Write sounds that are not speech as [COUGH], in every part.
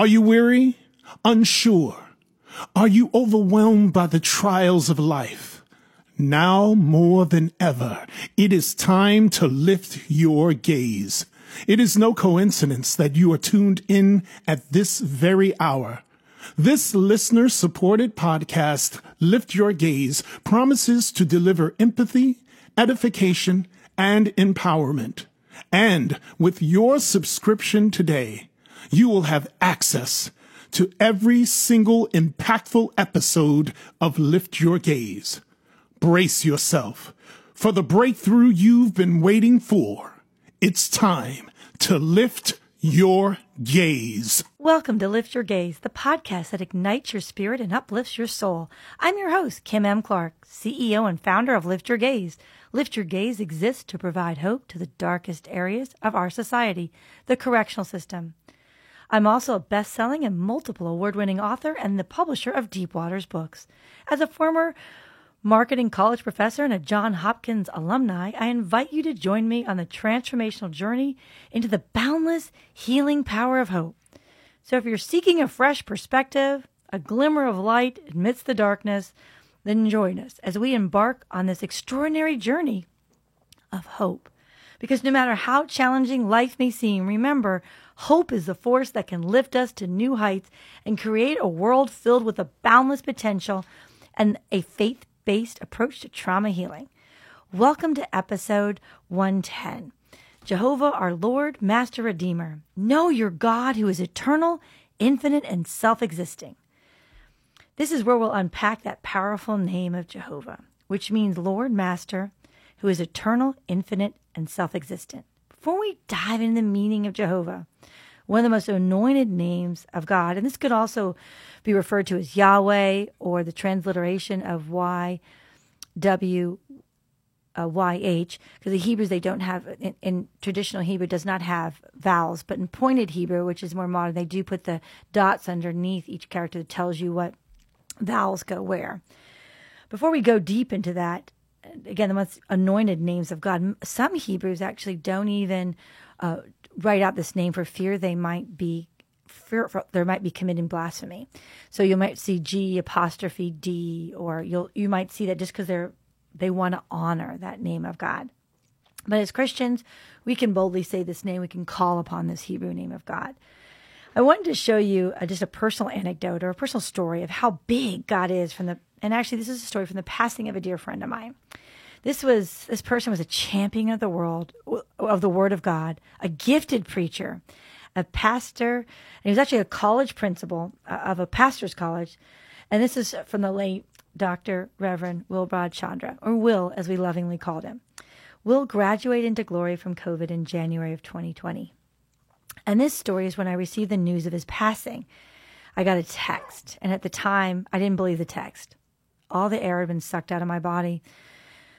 Are you weary? Unsure? Are you overwhelmed by the trials of life? Now more than ever, it is time to lift your gaze. It is no coincidence that you are tuned in at this very hour. This listener supported podcast, Lift Your Gaze, promises to deliver empathy, edification, and empowerment. And with your subscription today, you will have access to every single impactful episode of Lift Your Gaze. Brace yourself for the breakthrough you've been waiting for. It's time to lift your gaze. Welcome to Lift Your Gaze, the podcast that ignites your spirit and uplifts your soul. I'm your host, Kim M. Clark, CEO and founder of Lift Your Gaze. Lift Your Gaze exists to provide hope to the darkest areas of our society, the correctional system. I'm also a best selling and multiple award winning author and the publisher of Deep Waters books. As a former marketing college professor and a John Hopkins alumni, I invite you to join me on the transformational journey into the boundless healing power of hope. So if you're seeking a fresh perspective, a glimmer of light amidst the darkness, then join us as we embark on this extraordinary journey of hope. Because no matter how challenging life may seem, remember, hope is the force that can lift us to new heights and create a world filled with a boundless potential and a faith based approach to trauma healing. Welcome to episode 110. Jehovah, our Lord, Master Redeemer. Know your God who is eternal, infinite, and self existing. This is where we'll unpack that powerful name of Jehovah, which means Lord, Master, who is eternal, infinite, and self existent. Before we dive into the meaning of Jehovah, one of the most anointed names of God, and this could also be referred to as Yahweh or the transliteration of Y W uh, YH, because the Hebrews they don't have in, in, traditional Hebrew does not have vowels, but in pointed Hebrew, which is more modern, they do put the dots underneath each character that tells you what vowels go where. Before we go deep into that, again, the most anointed names of God, some Hebrews actually don't even uh, write out this name for fear they might be fear there might be committing blasphemy. So you might see G apostrophe D, or you'll you might see that just because they're they want to honor that name of God. But as Christians, we can boldly say this name. We can call upon this Hebrew name of God. I wanted to show you a, just a personal anecdote or a personal story of how big God is from the, and actually this is a story from the passing of a dear friend of mine. This was, this person was a champion of the world, of the word of God, a gifted preacher, a pastor, and he was actually a college principal uh, of a pastor's college. And this is from the late Dr. Reverend Wilbrod Chandra, or Will, as we lovingly called him. Will graduated into glory from COVID in January of 2020. And this story is when I received the news of his passing. I got a text, and at the time, I didn't believe the text. All the air had been sucked out of my body.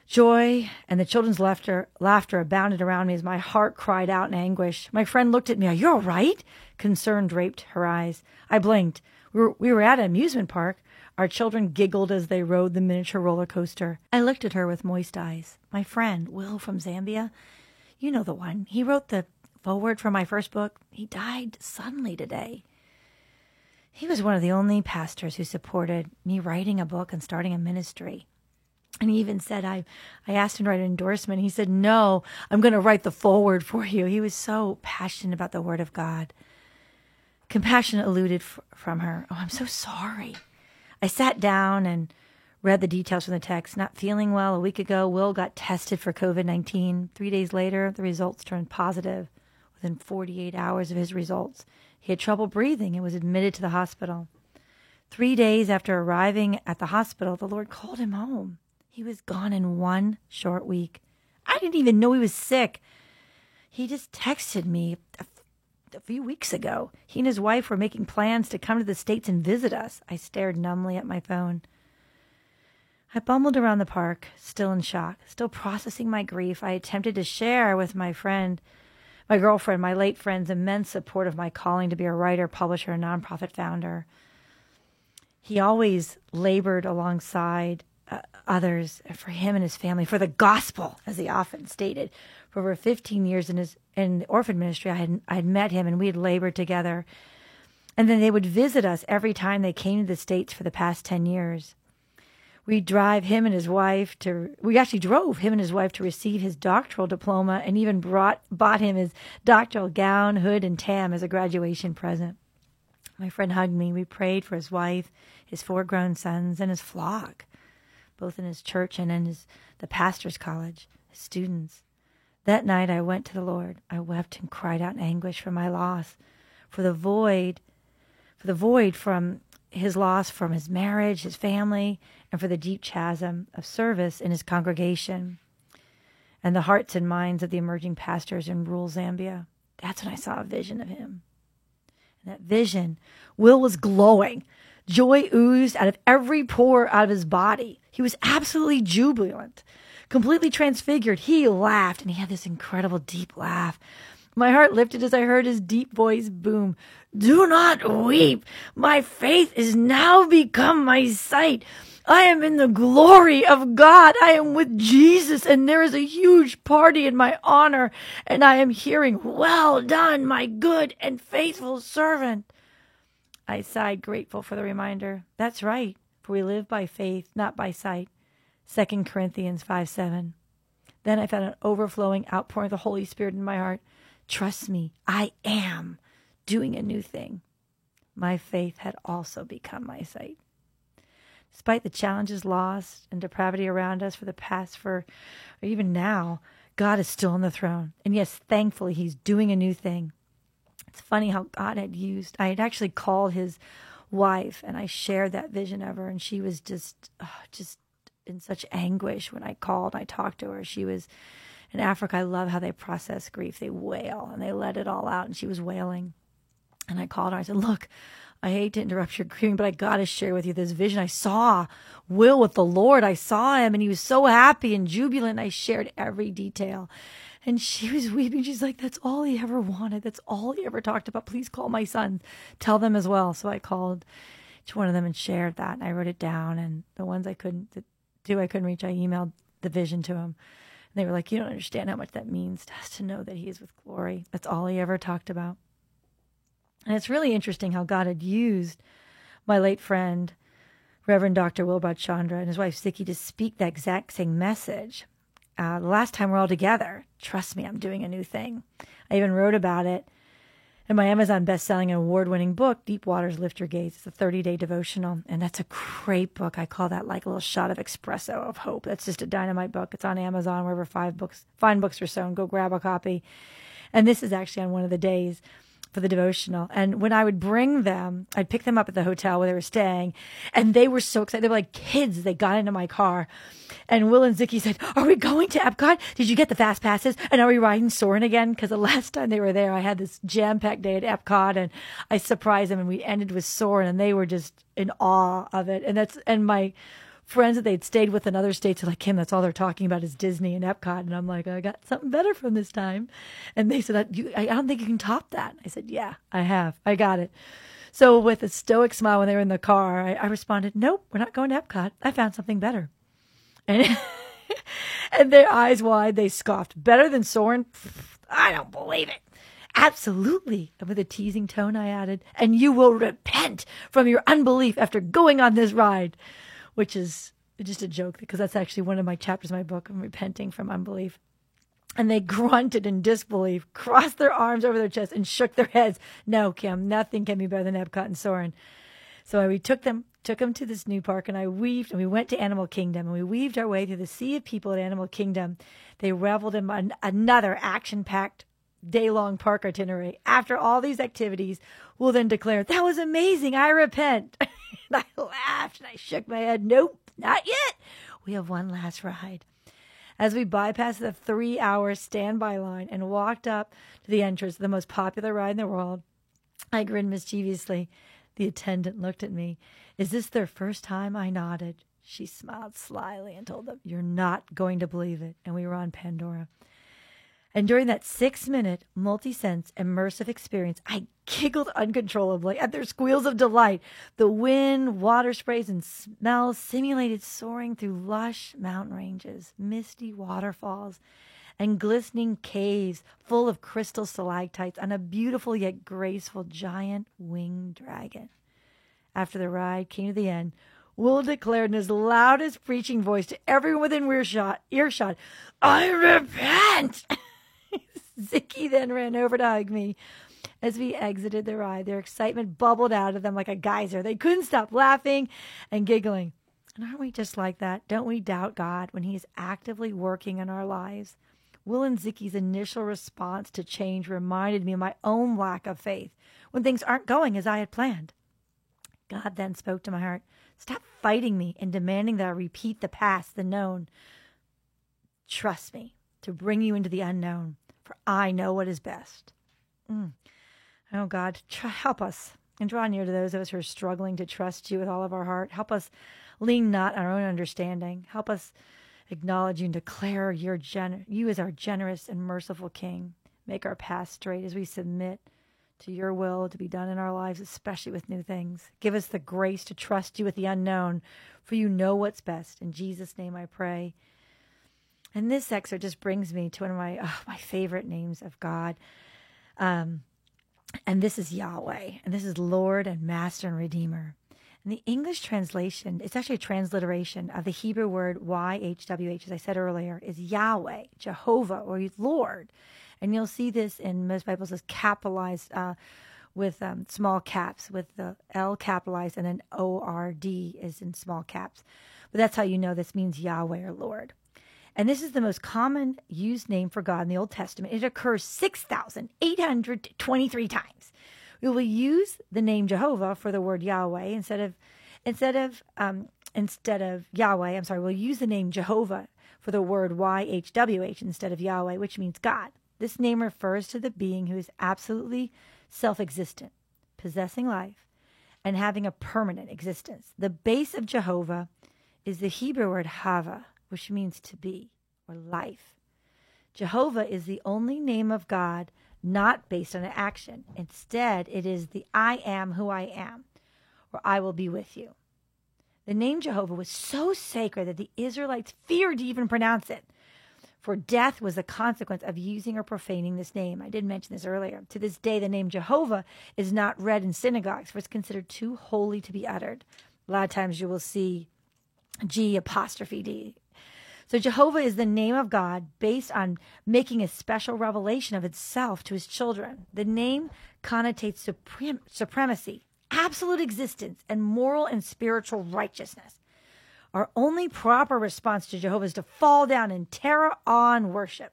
Joy and the children's laughter, laughter abounded around me as my heart cried out in anguish. My friend looked at me. Are you all right? Concern draped her eyes. I blinked. We were, we were at an amusement park. Our children giggled as they rode the miniature roller coaster. I looked at her with moist eyes. My friend, Will from Zambia, you know the one. He wrote the forward for my first book. He died suddenly today. He was one of the only pastors who supported me writing a book and starting a ministry. And he even said, I, I asked him to write an endorsement. He said, No, I'm going to write the forward for you. He was so passionate about the Word of God. Compassion eluded f- from her. Oh, I'm so sorry. I sat down and read the details from the text. Not feeling well a week ago, Will got tested for COVID 19. Three days later, the results turned positive. Within 48 hours of his results, he had trouble breathing and was admitted to the hospital. Three days after arriving at the hospital, the Lord called him home. He was gone in one short week. I didn't even know he was sick. He just texted me a, few weeks ago. He and his wife were making plans to come to the States and visit us. I stared numbly at my phone. I bumbled around the park, still in shock, still processing my grief. I attempted to share with my friend my girlfriend, my late friend's immense support of my calling to be a writer, publisher, and nonprofit founder. He always labored alongside uh, others for him and his family, for the gospel, as he often stated. For over 15 years in his in the orphan ministry, I had I had met him and we had labored together. And then they would visit us every time they came to the States for the past 10 years. We drive him and his wife to, we actually drove him and his wife to receive his doctoral diploma and even brought, bought him his doctoral gown, hood, and tam as a graduation present. My friend hugged me. We prayed for his wife, his four grown sons, and his flock, both in his church and in his, the pastor's college, his students. That night I went to the Lord. I wept and cried out in anguish for my loss, for the void, for the void from his loss from his marriage, his family, and for the deep chasm of service in his congregation and the hearts and minds of the emerging pastors in rural Zambia. That's when I saw a vision of him. And that vision, Will was glowing. Joy oozed out of every pore out of his body. He was absolutely jubilant, completely transfigured. He laughed, and he had this incredible deep laugh my heart lifted as I heard his deep voice boom. Do not weep. My faith is now become my sight. I am in the glory of God. I am with Jesus, and there is a huge party in my honor, and I am hearing, Well done, my good and faithful servant. I sighed, grateful for the reminder. That's right, for we live by faith, not by sight. 2 Corinthians 5 7. Then I felt an overflowing outpouring of the Holy Spirit in my heart. Trust me, I am doing a new thing. My faith had also become my sight. Despite the challenges, loss, and depravity around us for the past, for or even now, God is still on the throne. And yes, thankfully, He's doing a new thing. It's funny how God had used, I had actually called his wife and I shared that vision of her, and she was just, oh, just in such anguish when I called. I talked to her. She was in Africa, I love how they process grief. They wail and they let it all out. And she was wailing. And I called her. I said, Look, I hate to interrupt your grieving, but I got to share with you this vision. I saw Will with the Lord. I saw him and he was so happy and jubilant. I shared every detail. And she was weeping. She's like, That's all he ever wanted. That's all he ever talked about. Please call my son. Tell them as well. So I called each one of them and shared that. And I wrote it down. And the ones I couldn't, do, I couldn't reach, I emailed the vision to him. And they were like, You don't understand how much that means to us to know that He is with glory. That's all He ever talked about. And it's really interesting how God had used my late friend, Reverend Dr. Wilbert Chandra, and his wife Sikki to speak that exact same message. Uh, the last time we're all together, trust me, I'm doing a new thing. I even wrote about it in my Amazon best-selling and award-winning book, Deep Waters Lift Your Gaze. It's a 30-day devotional, and that's a great book. I call that like a little shot of espresso of hope. That's just a dynamite book. It's on Amazon wherever five books, fine books are sold. Go grab a copy. And this is actually on one of the days for the devotional. And when I would bring them, I'd pick them up at the hotel where they were staying, and they were so excited. They were like kids. They got into my car, and Will and Zicky said, "Are we going to Epcot? Did you get the fast passes? And are we riding Soarin' again? Because the last time they were there, I had this jam packed day at Epcot, and I surprised them, and we ended with Soarin', and they were just in awe of it. And that's and my friends that they'd stayed with in other states are like, Kim, that's all they're talking about is Disney and Epcot. And I'm like, I got something better from this time. And they said, I, don't think you can top that. I said, yeah, I have. I got it. So with a stoic smile when they were in the car, I, I responded, nope, we're not going to Epcot. I found something better. And, [LAUGHS] and their eyes wide, they scoffed. Better than Soarin'? I don't believe it. Absolutely. And with a teasing tone, I added, and you will repent from your unbelief after going on this ride which is just a joke because that's actually one of my chapters in my book. I'm repenting from unbelief. And they grunted in disbelief, crossed their arms over their chest, and shook their heads. No, Kim, nothing can be better than Epcot and Soarin'. So we took them, took them to this new park, and I weaved, and we went to Animal Kingdom, and we weaved our way through the sea of people at Animal Kingdom. They reveled in an, another action-packed day-long park itinerary. After all these activities, we'll then declare, "That was amazing! I repent." [LAUGHS] and I [LAUGHS] laughed and I shook my head. Nope, not yet. We have one last ride. As we bypassed the three hour standby line and walked up to the entrance of the most popular ride in the world, I grinned mischievously. The attendant looked at me. Is this their first time? I nodded. She smiled slyly and told them, You're not going to believe it. And we were on Pandora. And during that six minute multi sense immersive experience, I giggled uncontrollably at their squeals of delight. The wind, water sprays, and smells simulated soaring through lush mountain ranges, misty waterfalls, and glistening caves full of crystal stalactites on a beautiful yet graceful giant winged dragon. After the ride came to the end, Will declared in his loudest preaching voice to everyone within earshot, earshot I repent! [LAUGHS] [LAUGHS] Zicky then ran over to hug me. As we exited the ride, their excitement bubbled out of them like a geyser. They couldn't stop laughing and giggling. And aren't we just like that? Don't we doubt God when He is actively working in our lives? Will and Zicky's initial response to change reminded me of my own lack of faith when things aren't going as I had planned. God then spoke to my heart Stop fighting me and demanding that I repeat the past, the known. Trust me to bring you into the unknown, for I know what is best. Mm. Oh, God, try, help us and draw near to those of us who are struggling to trust you with all of our heart. Help us lean not on our own understanding. Help us acknowledge you and declare your gen- you as our generous and merciful King. Make our path straight as we submit to your will to be done in our lives, especially with new things. Give us the grace to trust you with the unknown, for you know what's best. In Jesus' name I pray. And this excerpt just brings me to one of my oh, my favorite names of God. Um, and this is Yahweh, and this is Lord and Master and Redeemer. And the English translation, it's actually a transliteration of the Hebrew word YHWH, as I said earlier, is Yahweh, Jehovah, or Lord. And you'll see this in most Bibles as capitalized uh, with um, small caps, with the L capitalized and then O R D is in small caps. But that's how you know this means Yahweh or Lord. And this is the most common used name for God in the Old Testament. It occurs 6,823 times. We will use the name Jehovah for the word Yahweh instead of instead of um, instead of Yahweh. I'm sorry. We'll use the name Jehovah for the word YHWH instead of Yahweh, which means God. This name refers to the being who is absolutely self existent, possessing life, and having a permanent existence. The base of Jehovah is the Hebrew word hava, which means to be or life. Jehovah is the only name of God not based on an action. Instead, it is the I am who I am, or I will be with you. The name Jehovah was so sacred that the Israelites feared to even pronounce it for death was the consequence of using or profaning this name. I did mention this earlier. To this day, the name Jehovah is not read in synagogues, for it's considered too holy to be uttered. A lot of times you will see G apostrophe D. So Jehovah is the name of God based on making a special revelation of itself to his children. The name connotates suprem- supremacy, absolute existence, and moral and spiritual righteousness. Our only proper response to Jehovah is to fall down in terror, and worship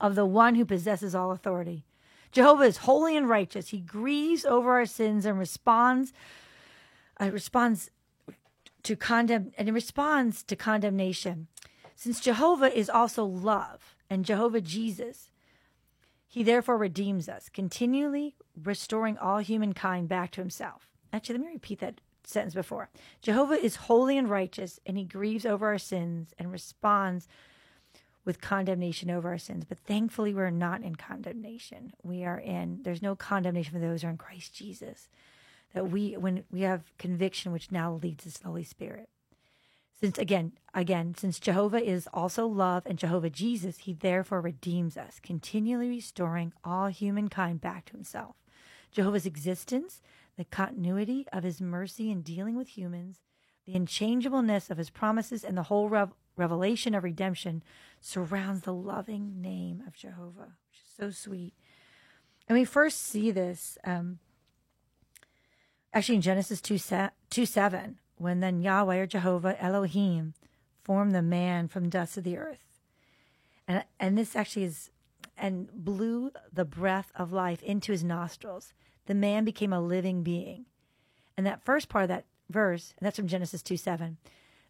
of the one who possesses all authority. Jehovah is holy and righteous. He grieves over our sins and responds uh, responds to condemn and responds to condemnation. Since Jehovah is also love and Jehovah Jesus, he therefore redeems us, continually restoring all humankind back to himself. Actually, let me repeat that sentence before. Jehovah is holy and righteous, and he grieves over our sins and responds with condemnation over our sins. But thankfully, we're not in condemnation. We are in, there's no condemnation for those who are in Christ Jesus. That we, when we have conviction, which now leads us to the Holy Spirit. Since again, again, since Jehovah is also love and Jehovah Jesus, he therefore redeems us, continually restoring all humankind back to himself. Jehovah's existence the continuity of his mercy in dealing with humans, the unchangeableness of his promises, and the whole rev- revelation of redemption surrounds the loving name of Jehovah, which is so sweet. And we first see this um, actually in Genesis 2, 2 7, when then Yahweh or Jehovah Elohim formed the man from dust of the earth. And, and this actually is, and blew the breath of life into his nostrils the man became a living being. And that first part of that verse, and that's from Genesis 2 7.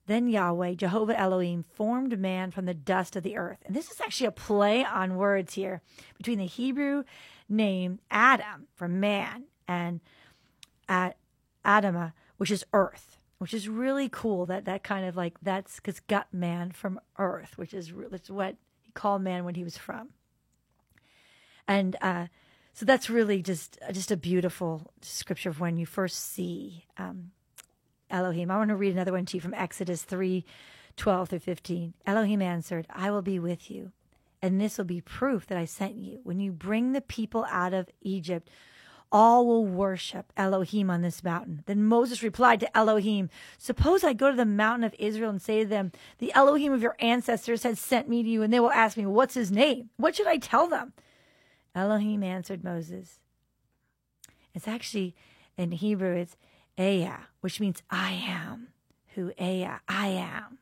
Then Yahweh, Jehovah Elohim, formed man from the dust of the earth. And this is actually a play on words here between the Hebrew name Adam for man and Adamah, which is earth, which is really cool. That that kind of like that's because got man from earth, which is that's what he called man when he was from. And uh, so that's really just just a beautiful scripture of when you first see um, Elohim. I want to read another one to you from Exodus 3 12 through 15. Elohim answered, I will be with you, and this will be proof that I sent you. When you bring the people out of Egypt, all will worship Elohim on this mountain. Then Moses replied to Elohim, Suppose I go to the mountain of Israel and say to them, The Elohim of your ancestors has sent me to you, and they will ask me, What's his name? What should I tell them? Elohim answered Moses. It's actually, in Hebrew, it's Aya, which means I am. Who Aya, I am.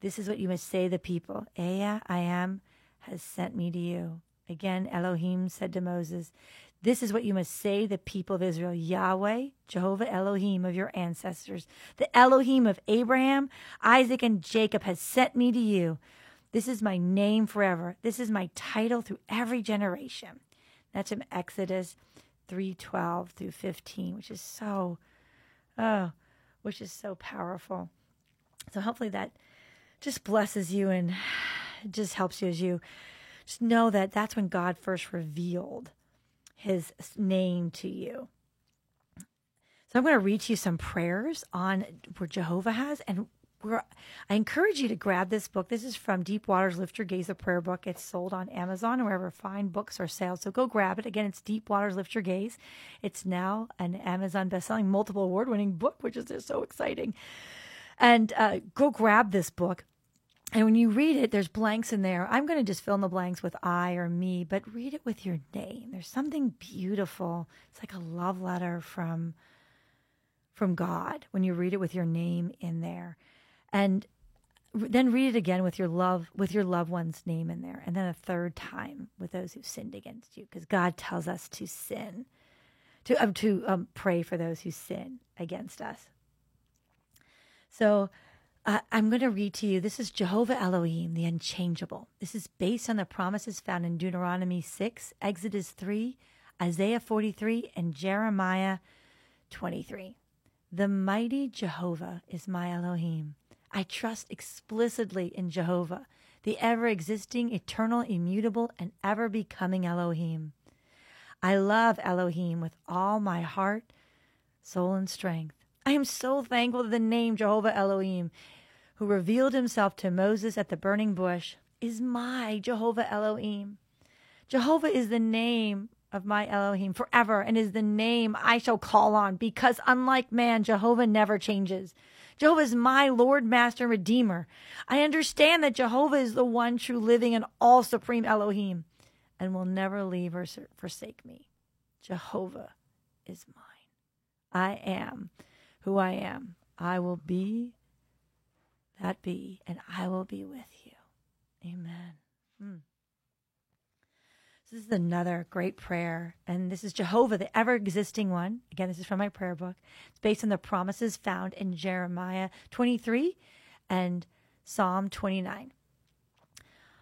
This is what you must say to the people. Aya, I am, has sent me to you. Again, Elohim said to Moses, this is what you must say the people of Israel Yahweh, Jehovah Elohim of your ancestors, the Elohim of Abraham, Isaac, and Jacob has sent me to you. This is my name forever. This is my title through every generation. That's from Exodus 3:12 through 15, which is so oh, which is so powerful. So hopefully that just blesses you and [SIGHS] just helps you as you just know that that's when God first revealed his name to you. So I'm going to read to you some prayers on where Jehovah has, and where I encourage you to grab this book. This is from Deep Waters Lift Your Gaze, a prayer book. It's sold on Amazon or wherever fine books are sold. So go grab it. Again, it's Deep Waters Lift Your Gaze. It's now an Amazon bestselling, multiple award-winning book, which is just so exciting. And uh, go grab this book. And when you read it, there's blanks in there. I'm going to just fill in the blanks with I or me, but read it with your name. There's something beautiful. It's like a love letter from from God when you read it with your name in there. And then read it again with your love with your loved one's name in there and then a third time with those who sinned against you because God tells us to sin to um, to um, pray for those who sin against us. So uh, I'm going to read to you. This is Jehovah Elohim, the unchangeable. This is based on the promises found in Deuteronomy 6, Exodus 3, Isaiah 43, and Jeremiah 23. The mighty Jehovah is my Elohim. I trust explicitly in Jehovah, the ever existing, eternal, immutable, and ever becoming Elohim. I love Elohim with all my heart, soul, and strength. I am so thankful to the name Jehovah Elohim who revealed himself to Moses at the burning bush, is my Jehovah Elohim. Jehovah is the name of my Elohim forever and is the name I shall call on because unlike man, Jehovah never changes. Jehovah is my Lord, Master, and Redeemer. I understand that Jehovah is the one true living and all supreme Elohim and will never leave or forsake me. Jehovah is mine. I am who I am. I will be that be, and I will be with you. Amen. Hmm. This is another great prayer. And this is Jehovah, the ever existing one. Again, this is from my prayer book. It's based on the promises found in Jeremiah 23 and Psalm 29.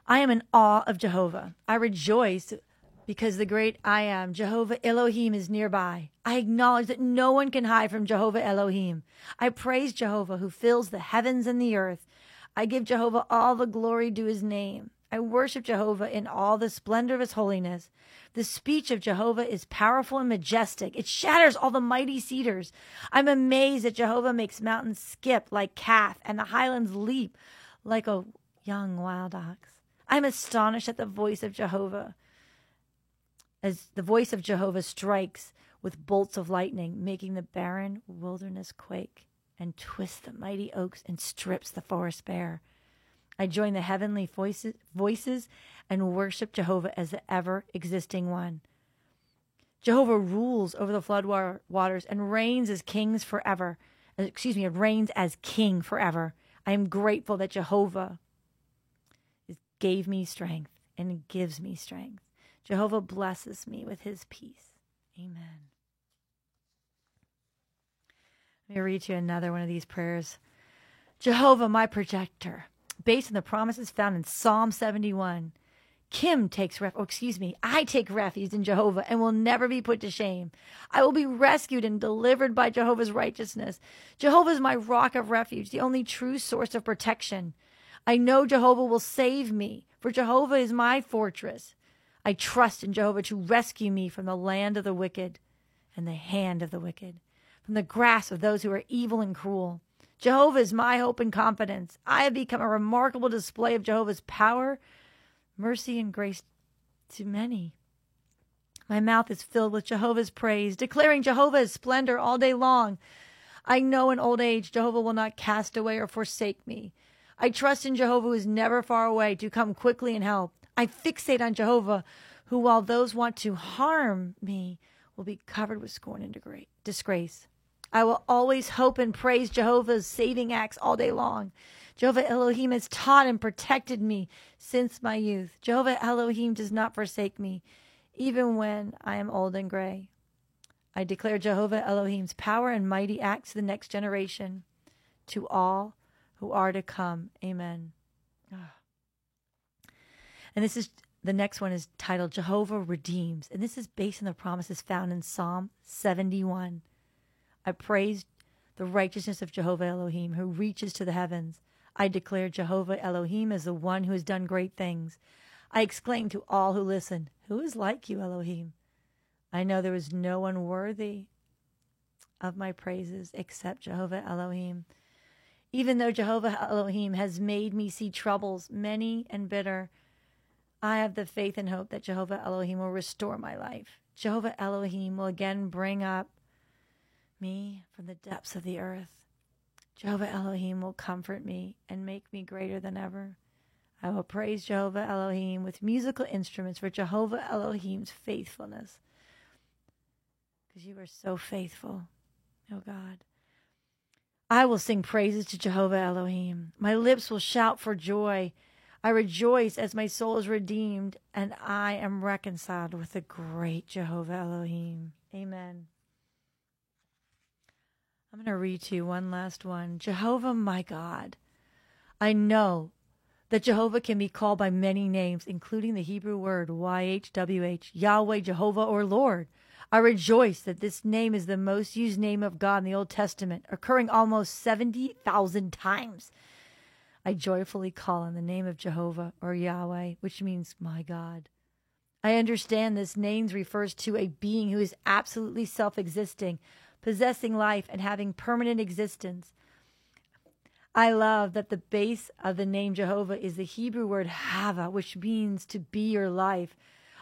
I am in awe of Jehovah. I rejoice because the great I am, Jehovah Elohim, is nearby. I acknowledge that no one can hide from Jehovah Elohim. I praise Jehovah who fills the heavens and the earth. I give Jehovah all the glory due his name. I worship Jehovah in all the splendor of his holiness. The speech of Jehovah is powerful and majestic. It shatters all the mighty cedars. I'm amazed that Jehovah makes mountains skip like calf and the highlands leap like a young wild ox. I'm astonished at the voice of Jehovah as the voice of Jehovah strikes with bolts of lightning, making the barren wilderness quake, and twists the mighty oaks and strips the forest bare. I join the heavenly voices, voices and worship Jehovah as the ever existing one. Jehovah rules over the flood waters and reigns as kings forever. Uh, excuse me, reigns as king forever. I am grateful that Jehovah gave me strength and gives me strength. Jehovah blesses me with his peace. Amen. Let me read you another one of these prayers. Jehovah, my protector, based on the promises found in Psalm 71. Kim takes ref, oh, excuse me, I take refuge in Jehovah and will never be put to shame. I will be rescued and delivered by Jehovah's righteousness. Jehovah is my rock of refuge, the only true source of protection. I know Jehovah will save me, for Jehovah is my fortress. I trust in Jehovah to rescue me from the land of the wicked and the hand of the wicked, from the grasp of those who are evil and cruel. Jehovah is my hope and confidence. I have become a remarkable display of Jehovah's power, mercy and grace to many. My mouth is filled with Jehovah's praise, declaring Jehovah's splendor all day long. I know in old age Jehovah will not cast away or forsake me. I trust in Jehovah who is never far away to come quickly and help. I fixate on Jehovah, who, while those want to harm me, will be covered with scorn and disgrace. I will always hope and praise Jehovah's saving acts all day long. Jehovah Elohim has taught and protected me since my youth. Jehovah Elohim does not forsake me, even when I am old and gray. I declare Jehovah Elohim's power and mighty acts to the next generation, to all who are to come. Amen. And this is the next one is titled Jehovah Redeems. And this is based on the promises found in Psalm 71. I praise the righteousness of Jehovah Elohim, who reaches to the heavens. I declare Jehovah Elohim as the one who has done great things. I exclaim to all who listen, Who is like you, Elohim? I know there is no one worthy of my praises except Jehovah Elohim. Even though Jehovah Elohim has made me see troubles, many and bitter, I have the faith and hope that Jehovah Elohim will restore my life. Jehovah Elohim will again bring up me from the depths of the earth. Jehovah Elohim will comfort me and make me greater than ever. I will praise Jehovah Elohim with musical instruments for Jehovah Elohim's faithfulness. Because you are so faithful, oh God. I will sing praises to Jehovah Elohim. My lips will shout for joy. I rejoice as my soul is redeemed, and I am reconciled with the great Jehovah Elohim. Amen. I'm going to read to you one last one. Jehovah, my God. I know that Jehovah can be called by many names, including the Hebrew word YHWH, Yahweh, Jehovah, or Lord. I rejoice that this name is the most used name of God in the Old Testament, occurring almost 70,000 times. I joyfully call on the name of Jehovah or Yahweh, which means my God. I understand this name refers to a being who is absolutely self existing, possessing life, and having permanent existence. I love that the base of the name Jehovah is the Hebrew word Hava, which means to be your life.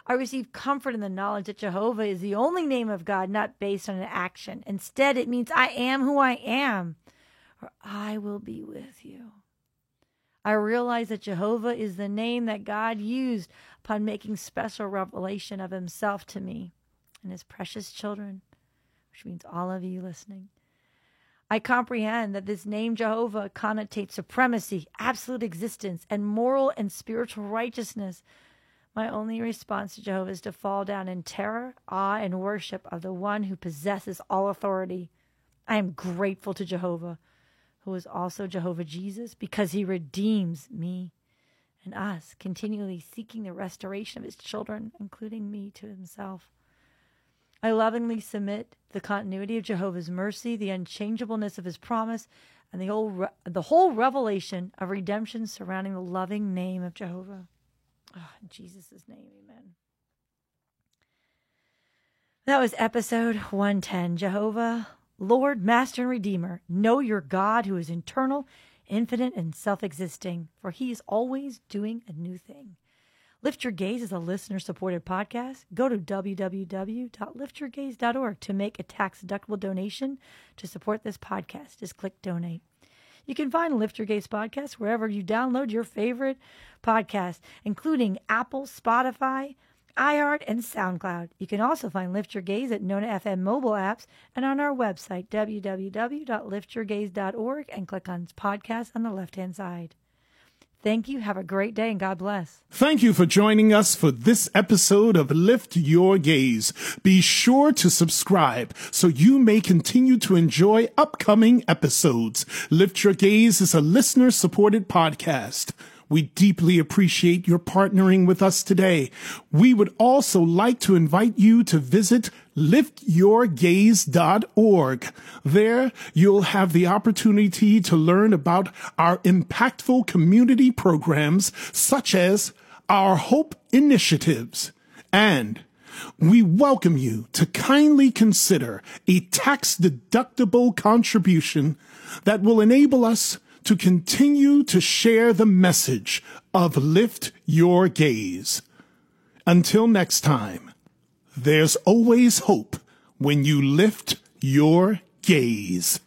I receive comfort in the knowledge that Jehovah is the only name of God not based on an action. Instead, it means I am who I am, or I will be with you. I realize that Jehovah is the name that God used upon making special revelation of himself to me and his precious children which means all of you listening. I comprehend that this name Jehovah connotates supremacy, absolute existence, and moral and spiritual righteousness. My only response to Jehovah is to fall down in terror, awe, and worship of the one who possesses all authority. I am grateful to Jehovah, who is also Jehovah Jesus, because he redeems me and us, continually seeking the restoration of his children, including me, to himself. I lovingly submit the continuity of Jehovah's mercy, the unchangeableness of his promise, and the whole, re- the whole revelation of redemption surrounding the loving name of Jehovah. Oh, in Jesus' name, amen. That was episode 110. Jehovah, Lord, Master, and Redeemer, know your God who is eternal, infinite, and self existing, for he is always doing a new thing. Lift Your Gaze is a listener supported podcast. Go to www.liftyourgaze.org to make a tax deductible donation to support this podcast. Just click donate. You can find Lift Your Gaze podcast wherever you download your favorite podcast, including Apple, Spotify, iHeart, and SoundCloud. You can also find Lift Your Gaze at Nona FM mobile apps and on our website, www.liftyourgaze.org, and click on podcast on the left hand side. Thank you. Have a great day and God bless. Thank you for joining us for this episode of Lift Your Gaze. Be sure to subscribe so you may continue to enjoy upcoming episodes. Lift Your Gaze is a listener supported podcast. We deeply appreciate your partnering with us today. We would also like to invite you to visit liftyourgaze.org. There, you'll have the opportunity to learn about our impactful community programs such as our Hope Initiatives and we welcome you to kindly consider a tax deductible contribution that will enable us to continue to share the message of Lift Your Gaze. Until next time, there's always hope when you lift your gaze.